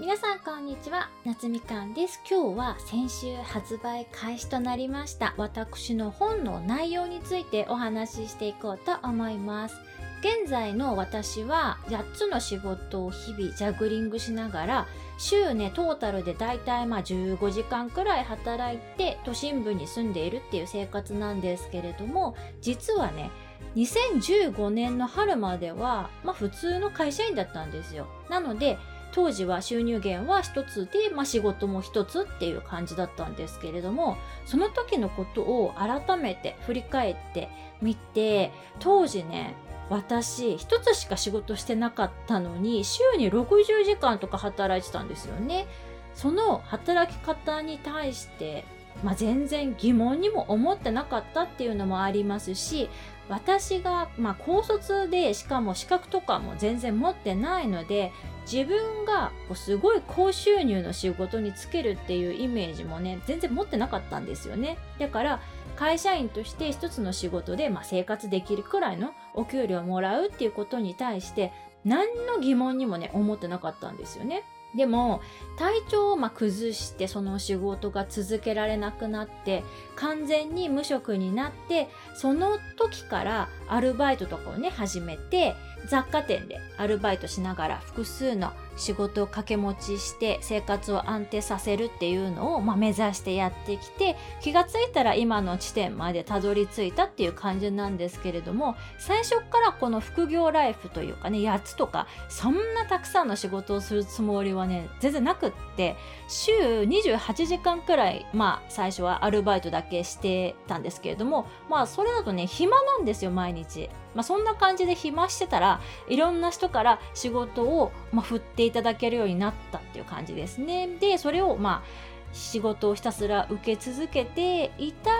皆さんこんにちは。夏みかんです。今日は先週発売開始となりました。私の本の内容についてお話ししていこうと思います。現在の私は8つの仕事を日々ジャグリングしながら週ねトータルでだいたいまあ15時間くらい働いて都心部に住んでいるっていう生活なんですけれども実はね2015年の春までは、まあ、普通の会社員だったんですよ。なので当時は収入源は一つで、まあ、仕事も一つっていう感じだったんですけれどもその時のことを改めて振り返ってみて当時ね私一つしか仕事してなかったのに週に60時間とか働いてたんですよね。その働き方に対して、まあ、全然疑問にも思ってなかったっていうのもありますし私が、まあ、高卒でしかも資格とかも全然持ってないので自分がこうすごい高収入の仕事に就けるっていうイメージもね全然持ってなかったんですよね。だから会社員として一つの仕事で、まあ、生活できるくらいのお給料をもらうっていうことに対して何の疑問にもね思ってなかったんですよね。でも体調をま崩してその仕事が続けられなくなって完全に無職になってその時からアルバイトとかをね始めて雑貨店でアルバイトしながら複数の仕事を掛け持ちして生活を安定させるっていうのを、まあ、目指してやってきて気がついたら今の地点までたどり着いたっていう感じなんですけれども最初からこの副業ライフというかね8つとかそんなたくさんの仕事をするつもりはね全然なくって週28時間くらいまあ最初はアルバイトだけしてたんですけれどもまあそれだとね暇なんですよ毎日。まあ、そんな感じで暇してたらいろんな人から仕事を、まあ、振っていただけるようになったっていう感じですね。でそれをまあ仕事をひたすら受け続けていた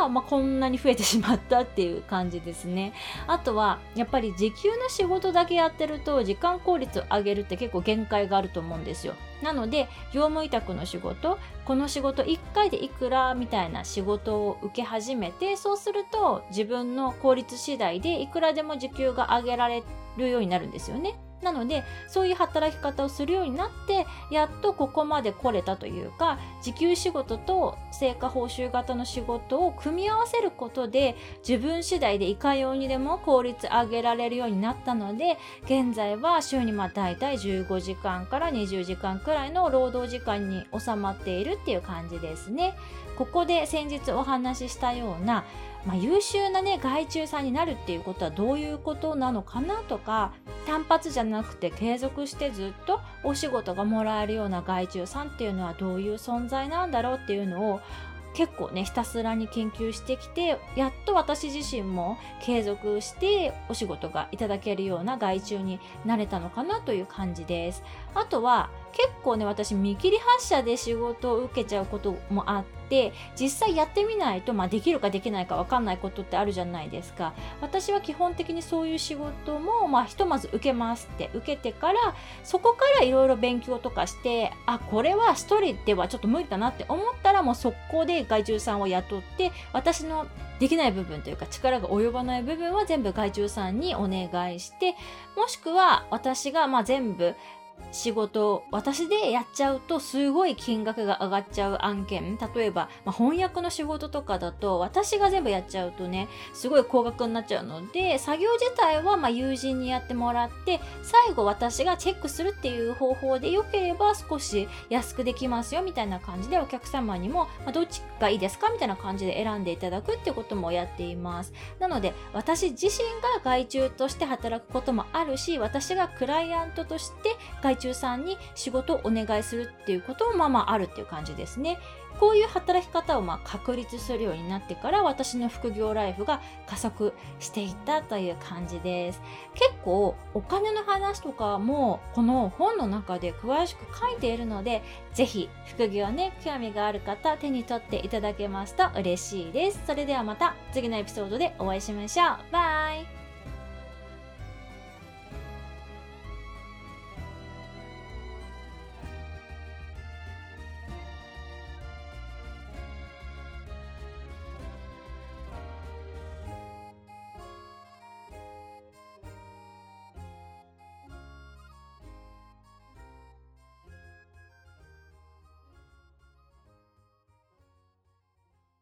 ら、まあ、こんなに増えてしまったっていう感じですね。あとはやっぱり時給の仕事だけやってると時間効率を上げるって結構限界があると思うんですよ。なので業務委託の仕事この仕事1回でいくらみたいな仕事を受け始めてそうすると自分の効率次第でいくらでも時給が上げられるようになるんですよね。なのでそういう働き方をするようになってやっとここまで来れたというか時給仕事と成果報酬型の仕事を組み合わせることで自分次第でいかようにでも効率上げられるようになったので現在は週にまあ大体15時間から20時間くらいの労働時間に収まっているっていう感じですね。ここで先日お話ししたようなまあ、優秀なね外注さんになるっていうことはどういうことなのかなとか単発じゃなくて継続してずっとお仕事がもらえるような外注さんっていうのはどういう存在なんだろうっていうのを結構ねひたすらに研究してきてやっと私自身も継続してお仕事がいただけるような外注になれたのかなという感じです。あとは結構ね私見切り発車で仕事を受けちゃうこともあって実際やってみないと、まあ、できるかできないか分かんないことってあるじゃないですか。私は基本的にそういう仕事も、まあ、ひとまず受けますって受けてからそこからいろいろ勉強とかしてあこれは一人ではちょっと無理だなって思ったらもう速攻で外注さんを雇って私のできない部分というか力が及ばない部分は全部外注さんにお願いしてもしくは私がま全部仕事私でやっちゃうとすごい金額が上がっちゃう案件。例えば、まあ、翻訳の仕事とかだと私が全部やっちゃうとねすごい高額になっちゃうので作業自体はま友人にやってもらって最後私がチェックするっていう方法でよければ少し安くできますよみたいな感じでお客様にも、ま、どっちがいいですかみたいな感じで選んでいただくってこともやっています。なので私自身が外注として働くこともあるし私がクライアントとして外注さんに仕事をお願いするっていうこともまあまああるっていう感じですね。こういう働き方をま確立するようになってから私の副業ライフが加速していったという感じです。結構お金の話とかもこの本の中で詳しく書いているのでぜひ副業ね興味がある方手に取っていただけますと嬉しいです。それではまた次のエピソードでお会いしましょう。バイ